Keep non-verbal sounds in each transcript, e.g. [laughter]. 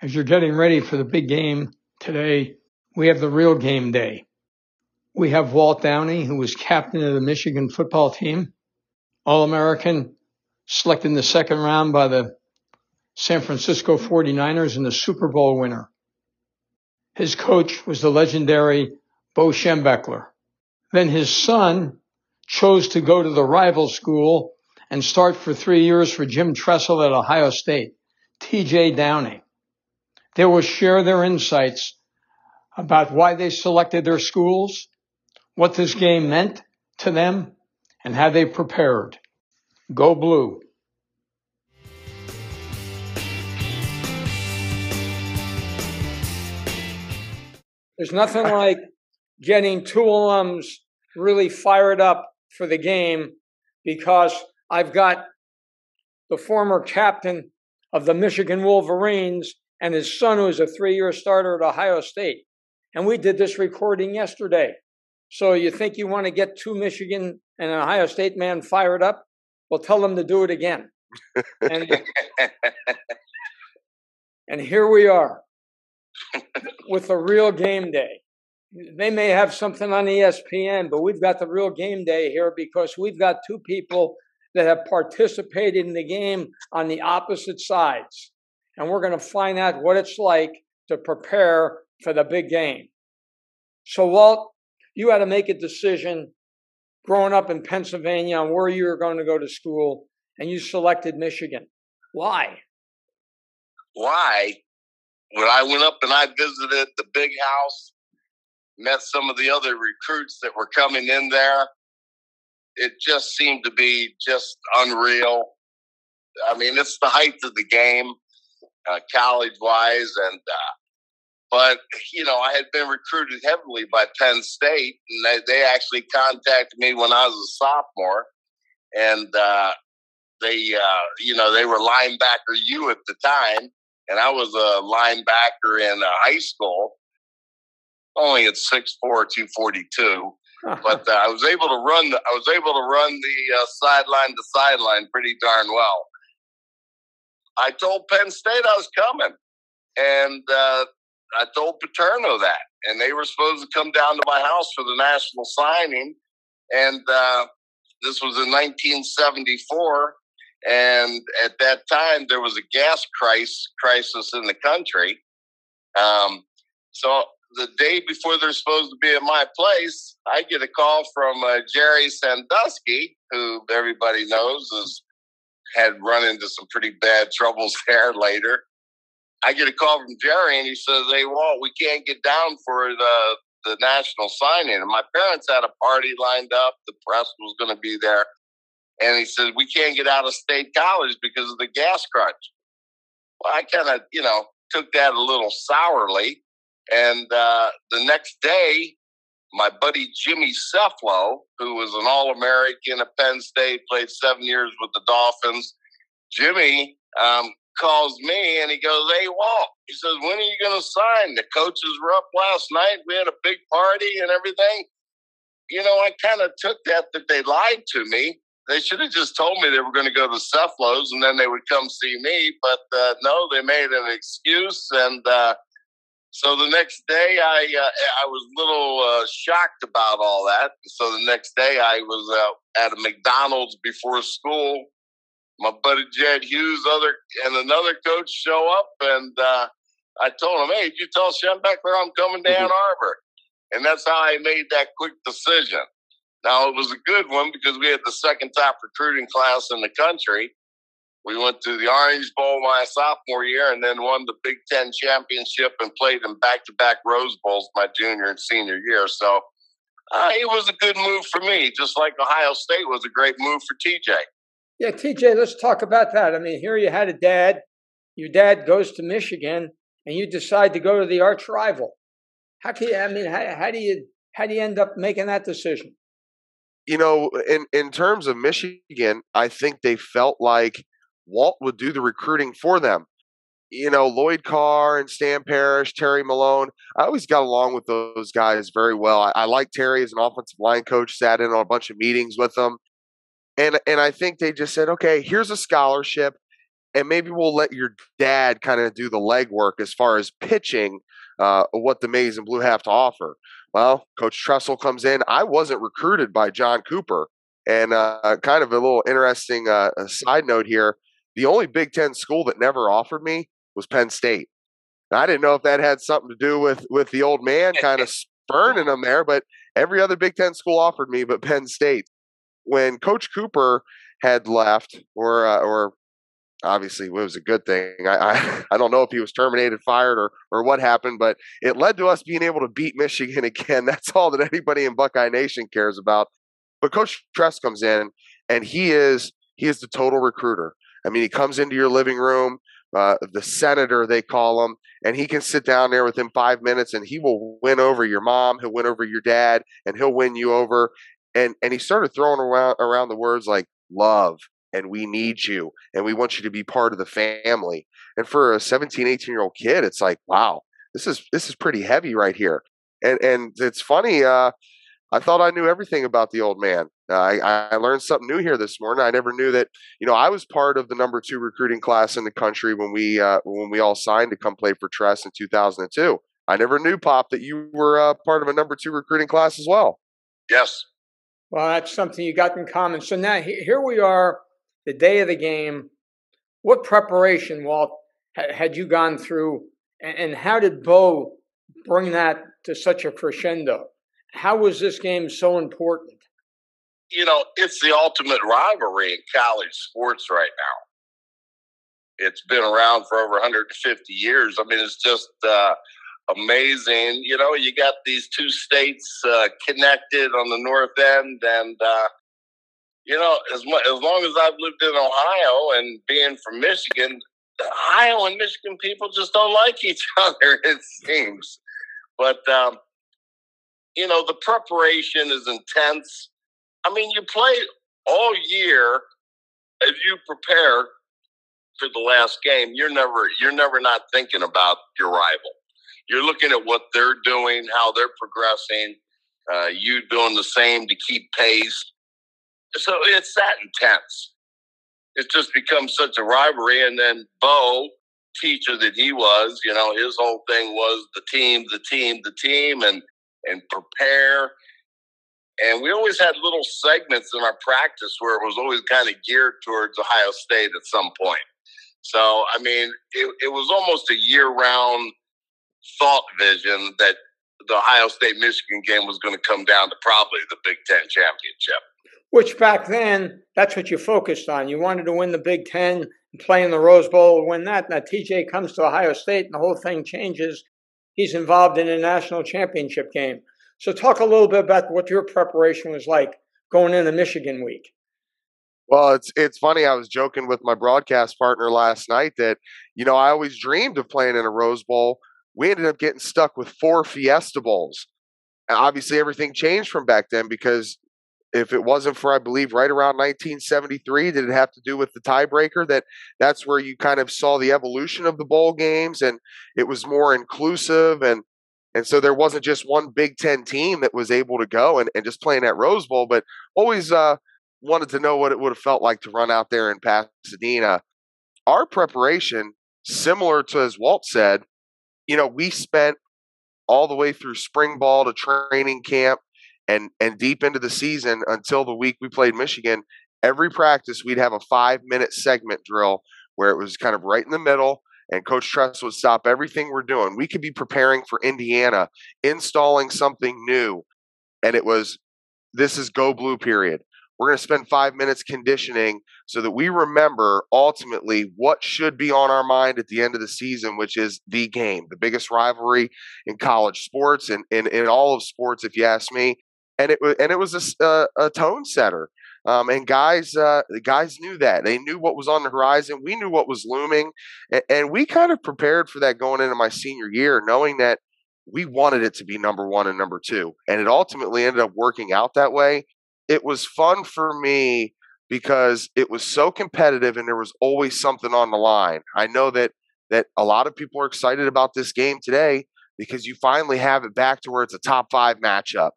As you're getting ready for the big game today, we have the real game day. We have Walt Downing, who was captain of the Michigan football team, All American, selected in the second round by the San Francisco 49ers and the Super Bowl winner. His coach was the legendary Bo Schembechler. Then his son chose to go to the rival school and start for three years for Jim Tressel at Ohio State, TJ Downing. They will share their insights about why they selected their schools, what this game meant to them, and how they prepared. Go blue. There's nothing like getting two alums really fired up for the game because I've got the former captain of the Michigan Wolverines and his son, who is a three year starter at Ohio State. And we did this recording yesterday. So you think you want to get two Michigan and an Ohio State man fired up? Well, tell them to do it again. and, [laughs] and here we are with a real game day. They may have something on ESPN, but we've got the real game day here because we've got two people that have participated in the game on the opposite sides and we're going to find out what it's like to prepare for the big game. So, Walt, you had to make a decision growing up in Pennsylvania on where you were going to go to school, and you selected Michigan. Why? Why? When I went up and I visited the big house, met some of the other recruits that were coming in there, it just seemed to be just unreal. I mean, it's the height of the game uh, college wise, and uh, but you know I had been recruited heavily by Penn State, and they, they actually contacted me when I was a sophomore, and uh, they uh, you know they were linebacker U at the time, and I was a linebacker in uh, high school, only at six four two forty two. [laughs] but uh, I was able to run. The, I was able to run the uh, sideline to sideline pretty darn well. I told Penn State I was coming, and uh, I told Paterno that, and they were supposed to come down to my house for the national signing, and uh, this was in 1974. And at that time, there was a gas crisis crisis in the country. Um, so the day before they're supposed to be at my place, I get a call from uh, Jerry Sandusky, who everybody knows is had run into some pretty bad [laughs] troubles there later. I get a call from Jerry and he says, Hey, Walt, we can't get down for the, the national signing. And my parents had a party lined up. The press was going to be there. And he says, We can't get out of state college because of the gas crunch. Well, I kind of, you know, took that a little sourly. And uh, the next day, my buddy Jimmy Cefalo, who was an All American at Penn State, played seven years with the Dolphins. Jimmy um, calls me and he goes, Hey, Walt, he says, When are you going to sign? The coaches were up last night. We had a big party and everything. You know, I kind of took that that they lied to me. They should have just told me they were going to go to Cefalos and then they would come see me. But uh, no, they made an excuse and uh, so the next day, I uh, I was a little uh, shocked about all that. So the next day, I was uh, at a McDonald's before school. My buddy Jed Hughes, other and another coach show up, and uh, I told him, "Hey, you tell Schembechler I'm coming to Ann mm-hmm. Arbor?" And that's how I made that quick decision. Now it was a good one because we had the second top recruiting class in the country, we went to the Orange Bowl my sophomore year and then won the Big Ten championship and played in back to back Rose Bowls my junior and senior year. So Uh, it was a good move for me, just like Ohio State was a great move for TJ. Yeah, TJ, let's talk about that. I mean, here you had a dad, your dad goes to Michigan, and you decide to go to the arch rival. How can you, I mean, how, how do you how do you end up making that decision? You know, in in terms of Michigan, I think they felt like Walt would do the recruiting for them you know, Lloyd Carr and Stan Parrish, Terry Malone. I always got along with those guys very well. I, I like Terry as an offensive line coach, sat in on a bunch of meetings with them. And and I think they just said, okay, here's a scholarship, and maybe we'll let your dad kind of do the legwork as far as pitching uh, what the Maize and Blue have to offer. Well, Coach Tressel comes in. I wasn't recruited by John Cooper. And uh, kind of a little interesting uh, side note here the only Big Ten school that never offered me was Penn State. I didn't know if that had something to do with with the old man [laughs] kind of spurning them there, but every other Big Ten school offered me, but Penn State. When Coach Cooper had left, or uh, or obviously it was a good thing. I, I, [laughs] I don't know if he was terminated, fired, or or what happened, but it led to us being able to beat Michigan [laughs] again. That's all that anybody in Buckeye Nation cares about. But Coach Tress comes in, and he is he is the total recruiter. I mean, he comes into your living room uh, the senator they call him, and he can sit down there within five minutes and he will win over your mom, he'll win over your dad, and he'll win you over. And and he started throwing around around the words like love and we need you and we want you to be part of the family. And for a 17, 18 year old kid, it's like, wow, this is this is pretty heavy right here. And and it's funny, uh, I thought I knew everything about the old man. Uh, I, I learned something new here this morning. I never knew that. You know, I was part of the number two recruiting class in the country when we uh, when we all signed to come play for Tress in 2002. I never knew, Pop, that you were uh, part of a number two recruiting class as well. Yes. Well, that's something you got in common. So now here we are, the day of the game. What preparation, Walt, had you gone through, and how did Bo bring that to such a crescendo? How was this game so important? You know, it's the ultimate rivalry in college sports right now. It's been around for over 150 years. I mean, it's just uh, amazing. You know, you got these two states uh, connected on the north end, and uh, you know, as much, as long as I've lived in Ohio and being from Michigan, Ohio and Michigan people just don't like each [laughs] other. It seems, but um, you know, the preparation is intense. I mean, you play all year as you prepare for the last game. You're never you're never not thinking about your rival. You're looking at what they're doing, how they're progressing. Uh, you doing the same to keep pace. So it's that intense. It's just become such a rivalry. And then Bo, teacher that he was, you know, his whole thing was the team, the team, the team, and and prepare. And we always had little segments in our practice where it was always kind of geared towards Ohio State at some point. So, I mean, it, it was almost a year round thought vision that the Ohio State Michigan game was going to come down to probably the Big Ten championship. Which back then, that's what you focused on. You wanted to win the Big Ten play in the Rose Bowl, win that. Now, TJ comes to Ohio State and the whole thing changes he's involved in a national championship game. So, talk a little bit about what your preparation was like going into Michigan week. Well, it's it's funny. I was joking with my broadcast partner last night that you know I always dreamed of playing in a Rose Bowl. We ended up getting stuck with four Fiesta Bowls. And obviously, everything changed from back then because if it wasn't for I believe right around 1973, did it have to do with the tiebreaker? That that's where you kind of saw the evolution of the bowl games, and it was more inclusive, and and so there wasn't just one Big Ten team that was able to go and, and just playing at Rose Bowl, but always uh, wanted to know what it would have felt like to run out there in Pasadena. Our preparation, similar to as Walt said, you know, we spent all the way through spring ball to training camp and and deep into the season until the week we played Michigan, every practice we'd have a five minute segment drill where it was kind of right in the middle. And Coach Tress would stop everything we're doing. We could be preparing for Indiana, installing something new. And it was, this is go blue period. We're going to spend five minutes conditioning so that we remember ultimately what should be on our mind at the end of the season, which is the game, the biggest rivalry in college sports and in, in all of sports, if you ask me. And it was and it was a, a, a tone setter. Um, and guys, uh, guys knew that they knew what was on the horizon. We knew what was looming, and, and we kind of prepared for that going into my senior year, knowing that we wanted it to be number one and number two, and it ultimately ended up working out that way. It was fun for me because it was so competitive, and there was always something on the line. I know that that a lot of people are excited about this game today because you finally have it back to where it's a top five matchup.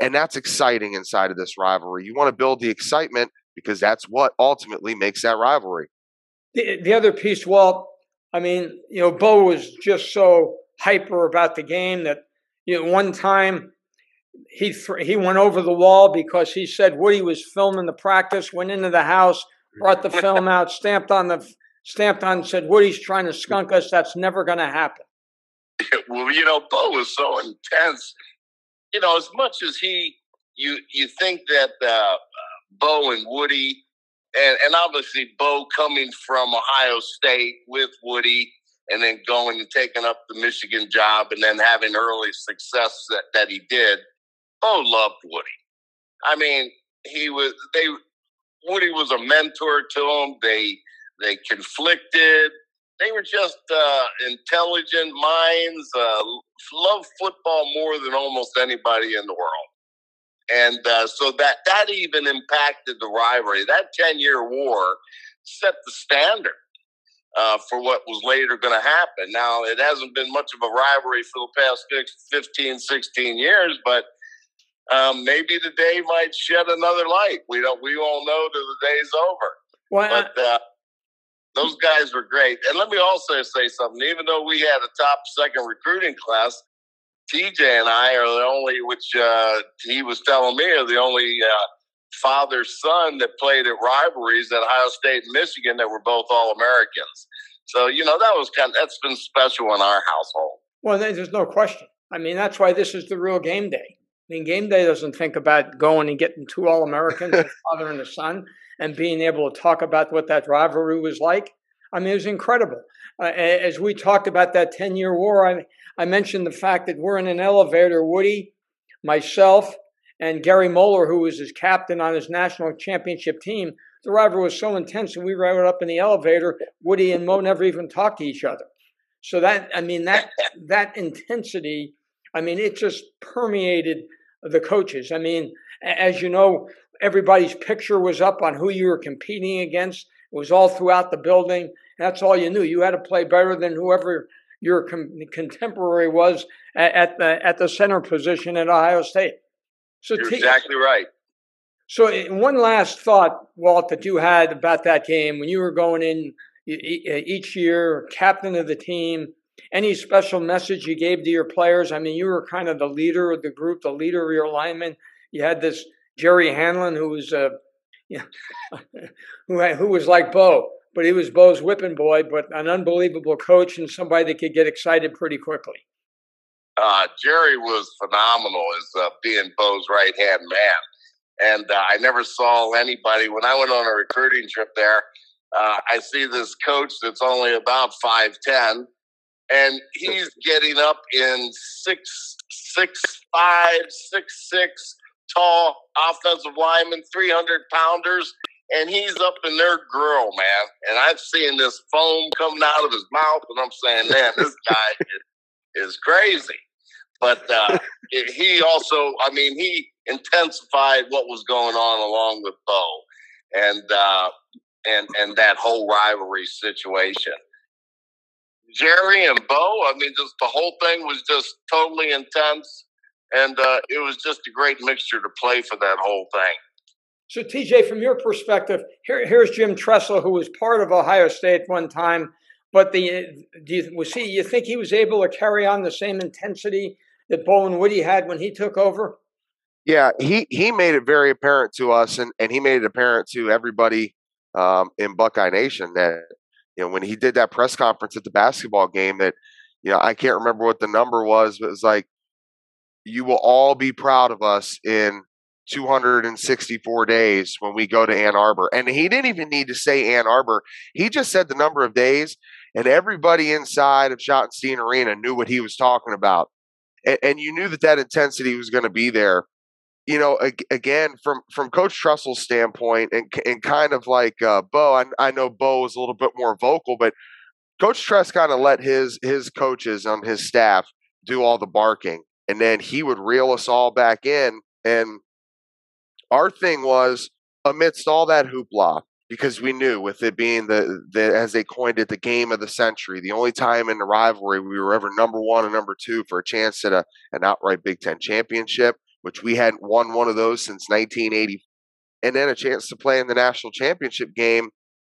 And that's exciting inside of this rivalry. You want to build the excitement because that's what ultimately makes that rivalry. The, the other piece, Walt, I mean, you know, Bo was just so hyper about the game that, you know, one time he he went over the wall because he said Woody was filming the practice, went into the house, brought the film out, stamped on the stamped on, said Woody's trying to skunk us. That's never going to happen. [laughs] well, you know, Bo was so intense. You know, as much as he, you you think that uh, Bo and Woody, and and obviously Bo coming from Ohio State with Woody, and then going and taking up the Michigan job, and then having early success that, that he did. Bo loved Woody. I mean, he was they. Woody was a mentor to him. They they conflicted they were just uh, intelligent minds, uh, love football more than almost anybody in the world. And uh, so that, that even impacted the rivalry. That 10 year war set the standard uh, for what was later going to happen. Now, it hasn't been much of a rivalry for the past 15, 16 years, but um, maybe the day might shed another light. We don't. We all know that the day's over. Well, but uh, those guys were great. And let me also say something. Even though we had a top second recruiting class, TJ and I are the only, which uh, he was telling me, are the only uh, father son that played at rivalries at Ohio State and Michigan that were both All Americans. So you know that was kind of that's been special in our household. Well, there's no question. I mean, that's why this is the real game day. I mean, game day doesn't think about going and getting two All Americans, [laughs] the father and the son and being able to talk about what that rivalry was like. I mean, it was incredible. Uh, as we talked about that 10 year war, I, I mentioned the fact that we're in an elevator, Woody, myself, and Gary Moeller, who was his captain on his national championship team. The rivalry was so intense, and we rode up in the elevator. Woody and Mo never even talked to each other. So that, I mean, that that intensity, I mean, it just permeated the coaches. I mean, as you know, everybody's picture was up on who you were competing against. It was all throughout the building. That's all you knew. You had to play better than whoever your com- contemporary was at, at, the at the center position at Ohio State. So You're t- exactly right. So eh, one last thought, Walt, that you had about that game when you were going in eh, each year, captain of the team. Any special message you gave to your players? I mean, you were kind of the leader of the group, the leader of your linemen. You had this Jerry Hanlon, who was uh, you [laughs] know, who who was like Bo, but he was Bo's whipping boy, but an unbelievable coach and somebody that could get excited pretty quickly. Uh, Jerry was phenomenal as uh, being Bo's right hand man, and uh, I never saw anybody when I went on a recruiting trip there. Uh, I see this coach that's only about five ten, and he's [laughs] getting up in six six five six six tall offensive lineman, 300 pounders, and he's up in their grill, man. And I've seen this foam coming out of his mouth, and I'm saying, man, this [laughs] guy is, is crazy. But uh, he also, I mean, he intensified what was going on along with Bo, and uh, and and that whole rivalry situation. Jerry and Bo, I mean, just the whole thing was just totally intense and uh, it was just a great mixture to play for that whole thing. So, TJ, from your perspective, here, here's Jim Tressel, who was part of Ohio State one time. But the do you, was he? You think he was able to carry on the same intensity that Bo and Woody had when he took over? Yeah, he he made it very apparent to us, and and he made it apparent to everybody um, in Buckeye Nation that you know when he did that press conference at the basketball game that you know I can't remember what the number was, but it was like you will all be proud of us in 264 days when we go to Ann Arbor. And he didn't even need to say Ann Arbor. He just said the number of days, and everybody inside of Schottenstein Arena knew what he was talking about. And, and you knew that that intensity was going to be there. you know, again, from from Coach Tressel's standpoint, and and kind of like uh, Bo, I, I know Bo was a little bit more vocal, but Coach Tress kind of let his his coaches on his staff do all the barking, and then he would reel us all back in. And our thing was amidst all that hoopla, because we knew with it being the, the as they coined it the game of the century the only time in the rivalry we were ever number one and number two for a chance at a, an outright big ten championship which we hadn't won one of those since 1980 and then a chance to play in the national championship game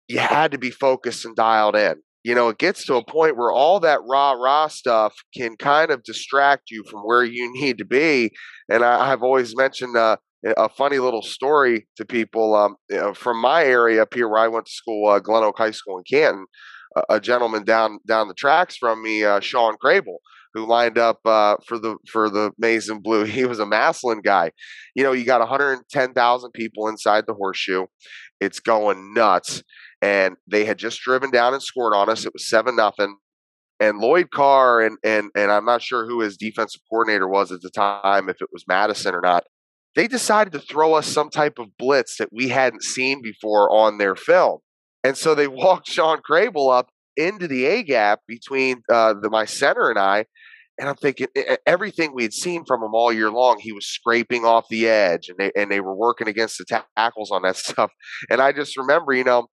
you had to be focused and dialed in you know it gets to a point where all that rah rah stuff can kind of distract you from where you [laughs] need to be and I, have always mentioned uh, a funny little story to people um, you know, from my area up here where I went to school, uh, Glen Oak High School in Canton. A, a gentleman down down the tracks from me, uh, Shawn Crable, who lined up uh, for the for the Maize and Blue. [laughs] He was a Massillon guy. You know, you got 110,000 people inside the horseshoe. It's going nuts, and they had just driven down and scored on us. It was seven nothing. And Lloyd Carr and and and I'm not sure who his defensive coordinator was at the time, if it was Madison or not they decided to throw us some type of blitz that we hadn't seen before on their film. And so they [laughs] walked Shawn Crable up into the A gap between uh, the my center and I. And I'm thinking everything we had seen from him all year long, he was scraping off the edge, and they and they were working against the tackles on that [laughs] stuff. And I just remember, you know,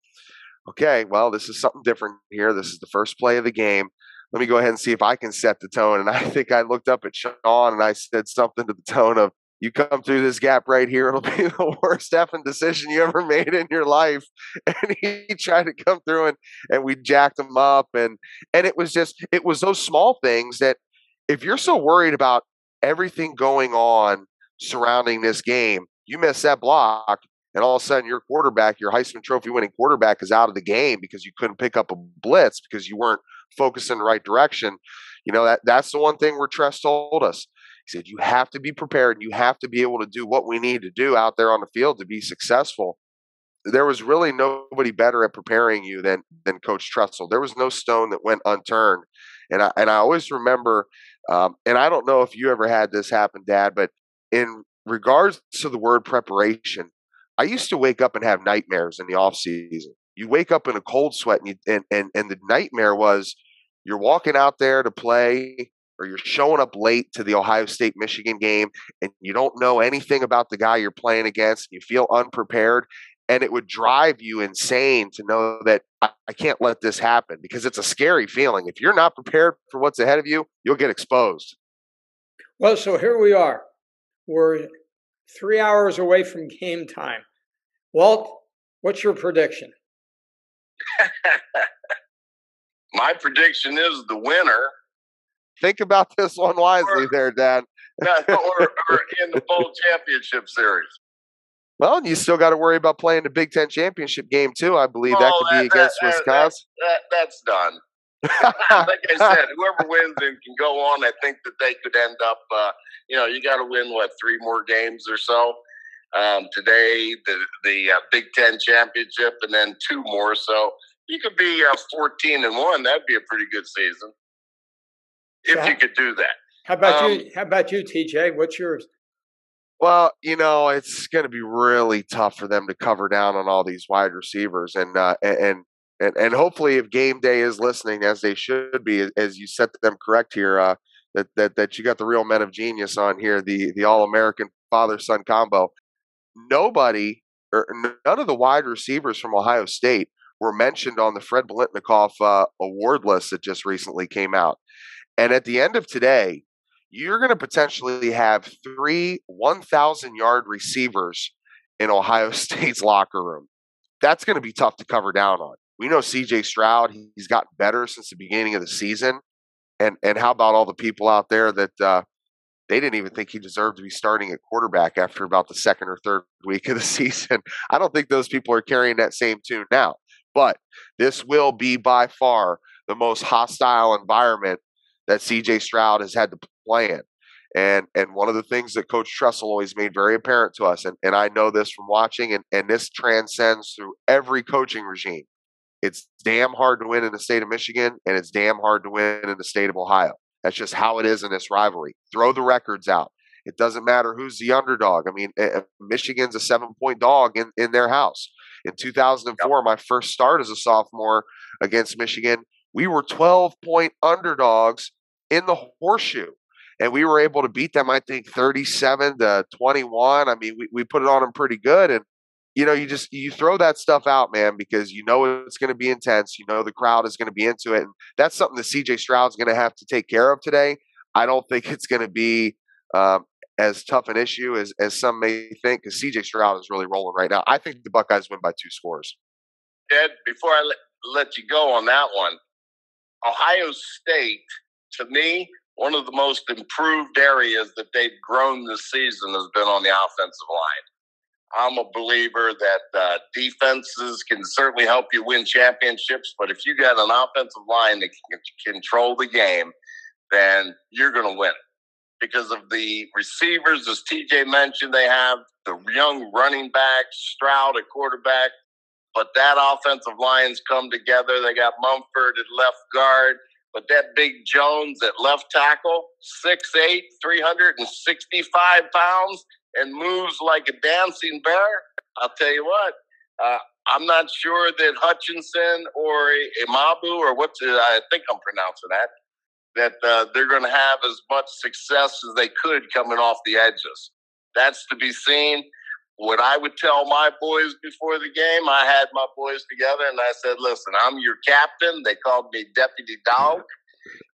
okay, well, this is something different here. This is the first play of the game. Let me go ahead and see if I can set the tone. And [laughs] I think I looked up at Sean and I said something to the tone of, you come through this gap right here, [laughs] it'll be the worst effing decision you ever made in your life. [laughs] And he tried to come through and and we jacked him up and and it was just it was those small things that if you're so worried about everything going on surrounding this game, you miss that block and all of a sudden your quarterback, your Heisman Trophy winning quarterback is out of the game because you couldn't pick up a blitz because you weren't focused in the right direction. You know, that that's the one thing where Tress told us he said, You have to be prepared. and You have to be able to do what we need to do out there on the field to be successful. There was really nobody better at preparing you than than Coach Tressel. There was no stone that went unturned. And I and I always remember, um, and I don't know if you ever had this happen, Dad, but in regards to the word preparation, I used to wake up and have nightmares in the off season. You wake up in a cold sweat, and, you, and and and the nightmare was you're walking out there to play or you're showing up late to the Ohio State Michigan game and you don't know anything about the guy you're playing against, And you feel unprepared, and it would drive you insane to know that I, I, can't let this happen because it's a scary feeling. If you're not prepared for what's ahead of you, you'll get exposed. Well, so here we are. We're three hours away from game time. Walt, what's your prediction? [laughs] My prediction is the winner Think about this one wisely, or, there, Dad. [laughs] or, or [laughs] in the bowl championship series. Well, you still got to worry about playing the Big Ten championship game too. I believe that could that, be against that, Wisconsin. That, that's done. [laughs] like I said, whoever wins and can go on, I think that they could end up. Uh, you know, you got to win what three more games or so. Um, today, the the uh, Big Ten championship, and then two more. So you could be uh, fourteen and one. That'd be a pretty good season if so you could do that. How about um, you? How about you, TJ? What's yours? Well, you know, it's going to be really tough for them to cover down on all these wide receivers, and uh, and and and hopefully, if game day is listening, as they should be, as you set them correct here, uh, that that that you got the real men of genius on here, the the all American father son combo. Nobody or none of the wide receivers from Ohio State were mentioned on the Fred Biletnikoff uh, award list that just recently came out. And at the end of today, you're going to potentially have three 1,000 yard receivers in Ohio [laughs] State's locker room. That's going to be tough to cover down on. We know CJ Stroud, he's gotten better since the beginning of the season. And, and how about all the people out there that uh, they didn't even think he deserved to be starting at quarterback after about the second or third [laughs] week of the season? I don't think those people are carrying that same tune now. But this will be by far the most hostile environment that CJ Stroud has had to play in. And and one of the things that Coach Tressel always made very apparent to us, and, and I know this from watching, and, and this transcends through every coaching regime. It's damn hard to win in the state of Michigan, and it's damn hard to win in the state of Ohio. That's just how it is in this rivalry. Throw the records out. It doesn't matter who's the underdog. I mean, eh, eh, Michigan's a seven point dog in, in their house. In 2004, yep. my first start as a sophomore against Michigan, we were 12 point underdogs in the horseshoe. And we were able to beat them, I think, 37 to 21. I mean, we, we put it on them pretty good. And you know, you just you throw that stuff out, man, because you know it's going to be intense. You know the crowd is going to be into it, and that's something that CJ Stroud's going to have to take care of today. I don't think it's going to be um, as tough an issue as as some may think, because CJ Stroud is really rolling right now. I think the Buckeyes win by two scores. Ed, before I let, let you go on that one, Ohio State, to me, one of the most improved areas that they've grown this season has been on the offensive line. I'm a believer that uh, defenses can certainly help you win championships, but if you got an offensive line that can control the game, then you're going to win because of the receivers, as TJ mentioned, they have the young running back, Stroud at quarterback, but that offensive line's come together. They got Munford at left guard, but that big Jones at left tackle, 6'8", 365 pounds, and moves like a dancing bear, I'll tell you what, uh, I'm not sure that Hutchinson or Imabu or what's it, I think I'm pronouncing that, that uh, they're going to have as much success as they could coming off the edges. That's to be seen. What I would tell my boys before the game, I had my boys together and I said, listen, I'm your captain. They called me Deputy Dog.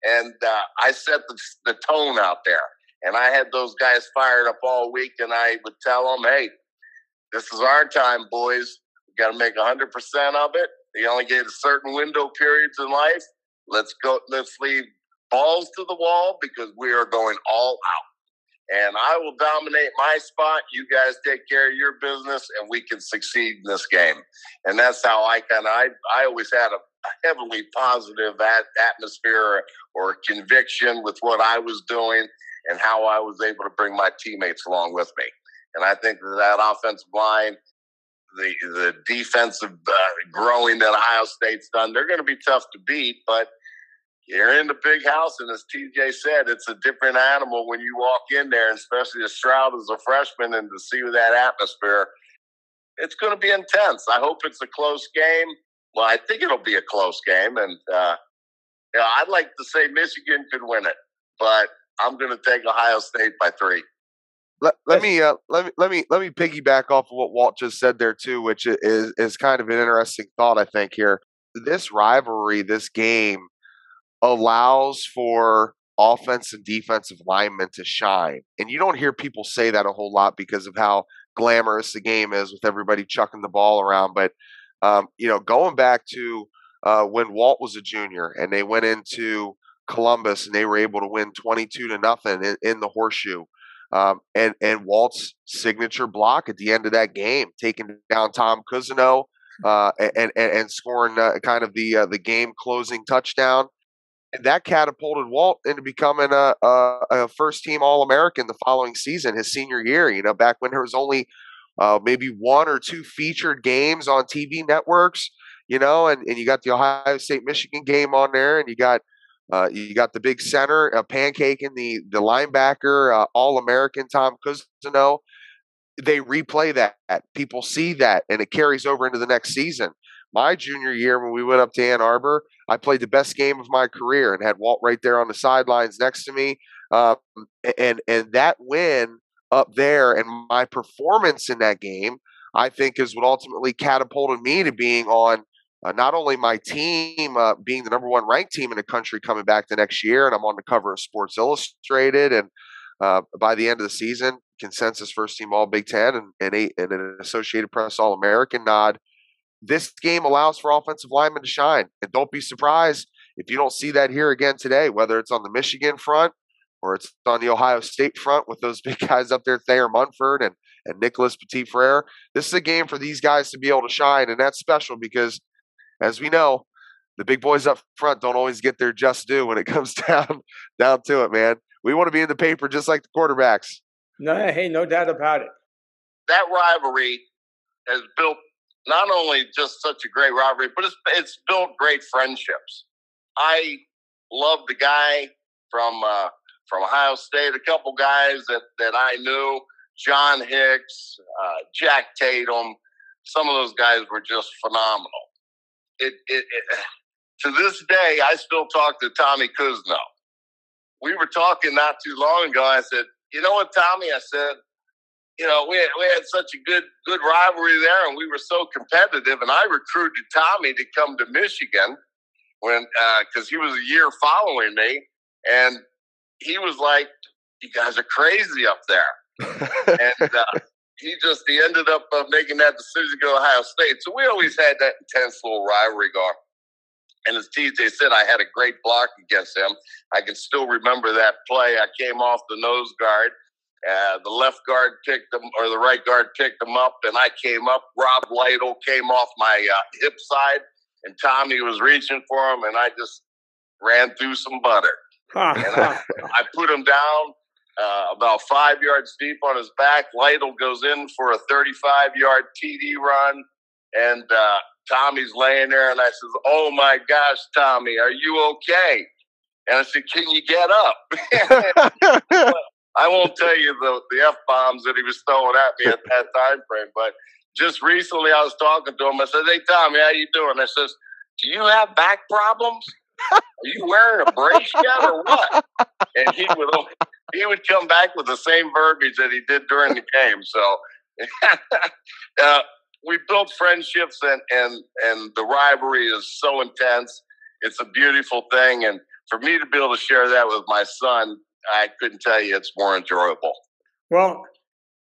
And uh, I set the, the tone out there. And I had those guys fired up all week, and I would tell them, hey, this is our time, boys. We got to make 100% of it. You only get a certain window periods in life. Let's go. Let's leave balls to the wall because we are going all out. And I will dominate my spot. You guys take care of your business, and we can succeed in this game. And that's how I kind of I I always had a heavily positive atmosphere or conviction with what I was doing and how I was able to bring my teammates along with me. And I think that, that offensive line, the the defensive uh, growing that Ohio State's done, they're going to be tough to beat. But you're in the big house, and as TJ said, it's a different animal when you walk in there, especially as Stroud as a freshman, and to see that atmosphere. It's going to be intense. I hope it's a close game. Well, I think it'll be a close game, and uh, you know, I'd like to say Michigan could win it, but I'm going to take Ohio State by three. Let, let me uh, let me let me let me piggyback off of what Walt just said there too, which is is kind of an interesting thought I think here. This rivalry, this game, allows for offense and defensive linemen to shine, and you don't hear people say that a whole lot because of how glamorous the game is with everybody chucking the ball around. But um, you know, going back to uh, when Walt was a junior and they went into Columbus, and they were able to win 22 to nothing in, in the horseshoe. Um, and and Walt's signature block at the end of that game, taking down Tom Cousineau uh, and, and and scoring uh, kind of the uh, the game closing touchdown, and that catapulted Walt into becoming a, a, a first team All American the following season, his senior year. You know, back when there was only uh, maybe one or two featured games on TV networks. You know, and, and you got the Ohio State Michigan game on there, and you got uh, you got the big center, uh, pancaking the the linebacker, uh, All American Tom Cousineau. They replay that. People see that, and it carries over into the next season. My junior year, when we went up to Ann Arbor, I played the best game of my career and had Walt right there on the sidelines next to me. Um, and and that win up there and my performance in that game, I think, is what ultimately catapulted me to being on uh, not only my team uh, being the number one ranked team in the country coming back the next year, and I'm on the cover of Sports Illustrated, and uh, by the end of the season, consensus first team All Big Ten and, and, eight, and an Associated Press All American nod. This game allows for offensive linemen to shine, and don't be surprised if you don't see that here again today, whether it's on the Michigan front or it's on the Ohio State front with those [laughs] big guys up there, Thayer Munford and and Nicholas Petit Frere. This is a game for these guys to be able to shine, and that's special because as we know, the big boys up front don't always get their just due when it [laughs] comes down down to it, man. We want to be in the paper just like the quarterbacks. No, hey, no doubt about it. That rivalry has built not only just such a great rivalry, but it's it's built great friendships. I love the guy from uh, from Ohio State, a couple guys that, that I knew, John Hicks, uh, Jack Tatum. Some of those guys were just phenomenal. It, it, it, to this day, I still talk to Tommy Cousineau. We were talking not too long ago. I said, you know what, Tommy? I said, you know, we had, we had such a good good rivalry there, and we were so competitive. And I recruited Tommy to come to Michigan when because uh, he was a year following me, and he was like, "You guys are crazy up there," [laughs] and uh, he just he ended up uh, making that decision to go to Ohio State. So we always had that intense little rivalry going. And as TJ said, I had a great block against him. I can still remember that play. I came off the nose guard. Uh, the left guard picked him, or the right guard picked him up, and I came up. Rob Lytle came off my uh, hip side, and Tommy was reaching for him, and I just ran through some butter. and I, [laughs] I, put him down uh, about five yards deep on his back. Lytle goes in for a 35 yard TD run, and uh, Tommy's laying there, and I says, "Oh my gosh, Tommy, are you okay?" And I said, "Can you get up?" [laughs] I won't tell you the, the f bombs that he was throwing at me at that time frame, but just recently I was talking to him. I said, "Hey Tommy, how you doing?" I says, "Do you have back problems? Are you wearing a brace yet, or what?" And he would he would come back with the same verbiage that he did during the game. So. [laughs] uh, we built friendships and, and and the rivalry is so intense. It's a beautiful thing, and for me to be able to share that with my son, I couldn't tell you it's more enjoyable. Well,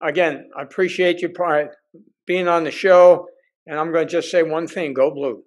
again, I appreciate you being on the show, and I'm going to just say one thing: Go blue.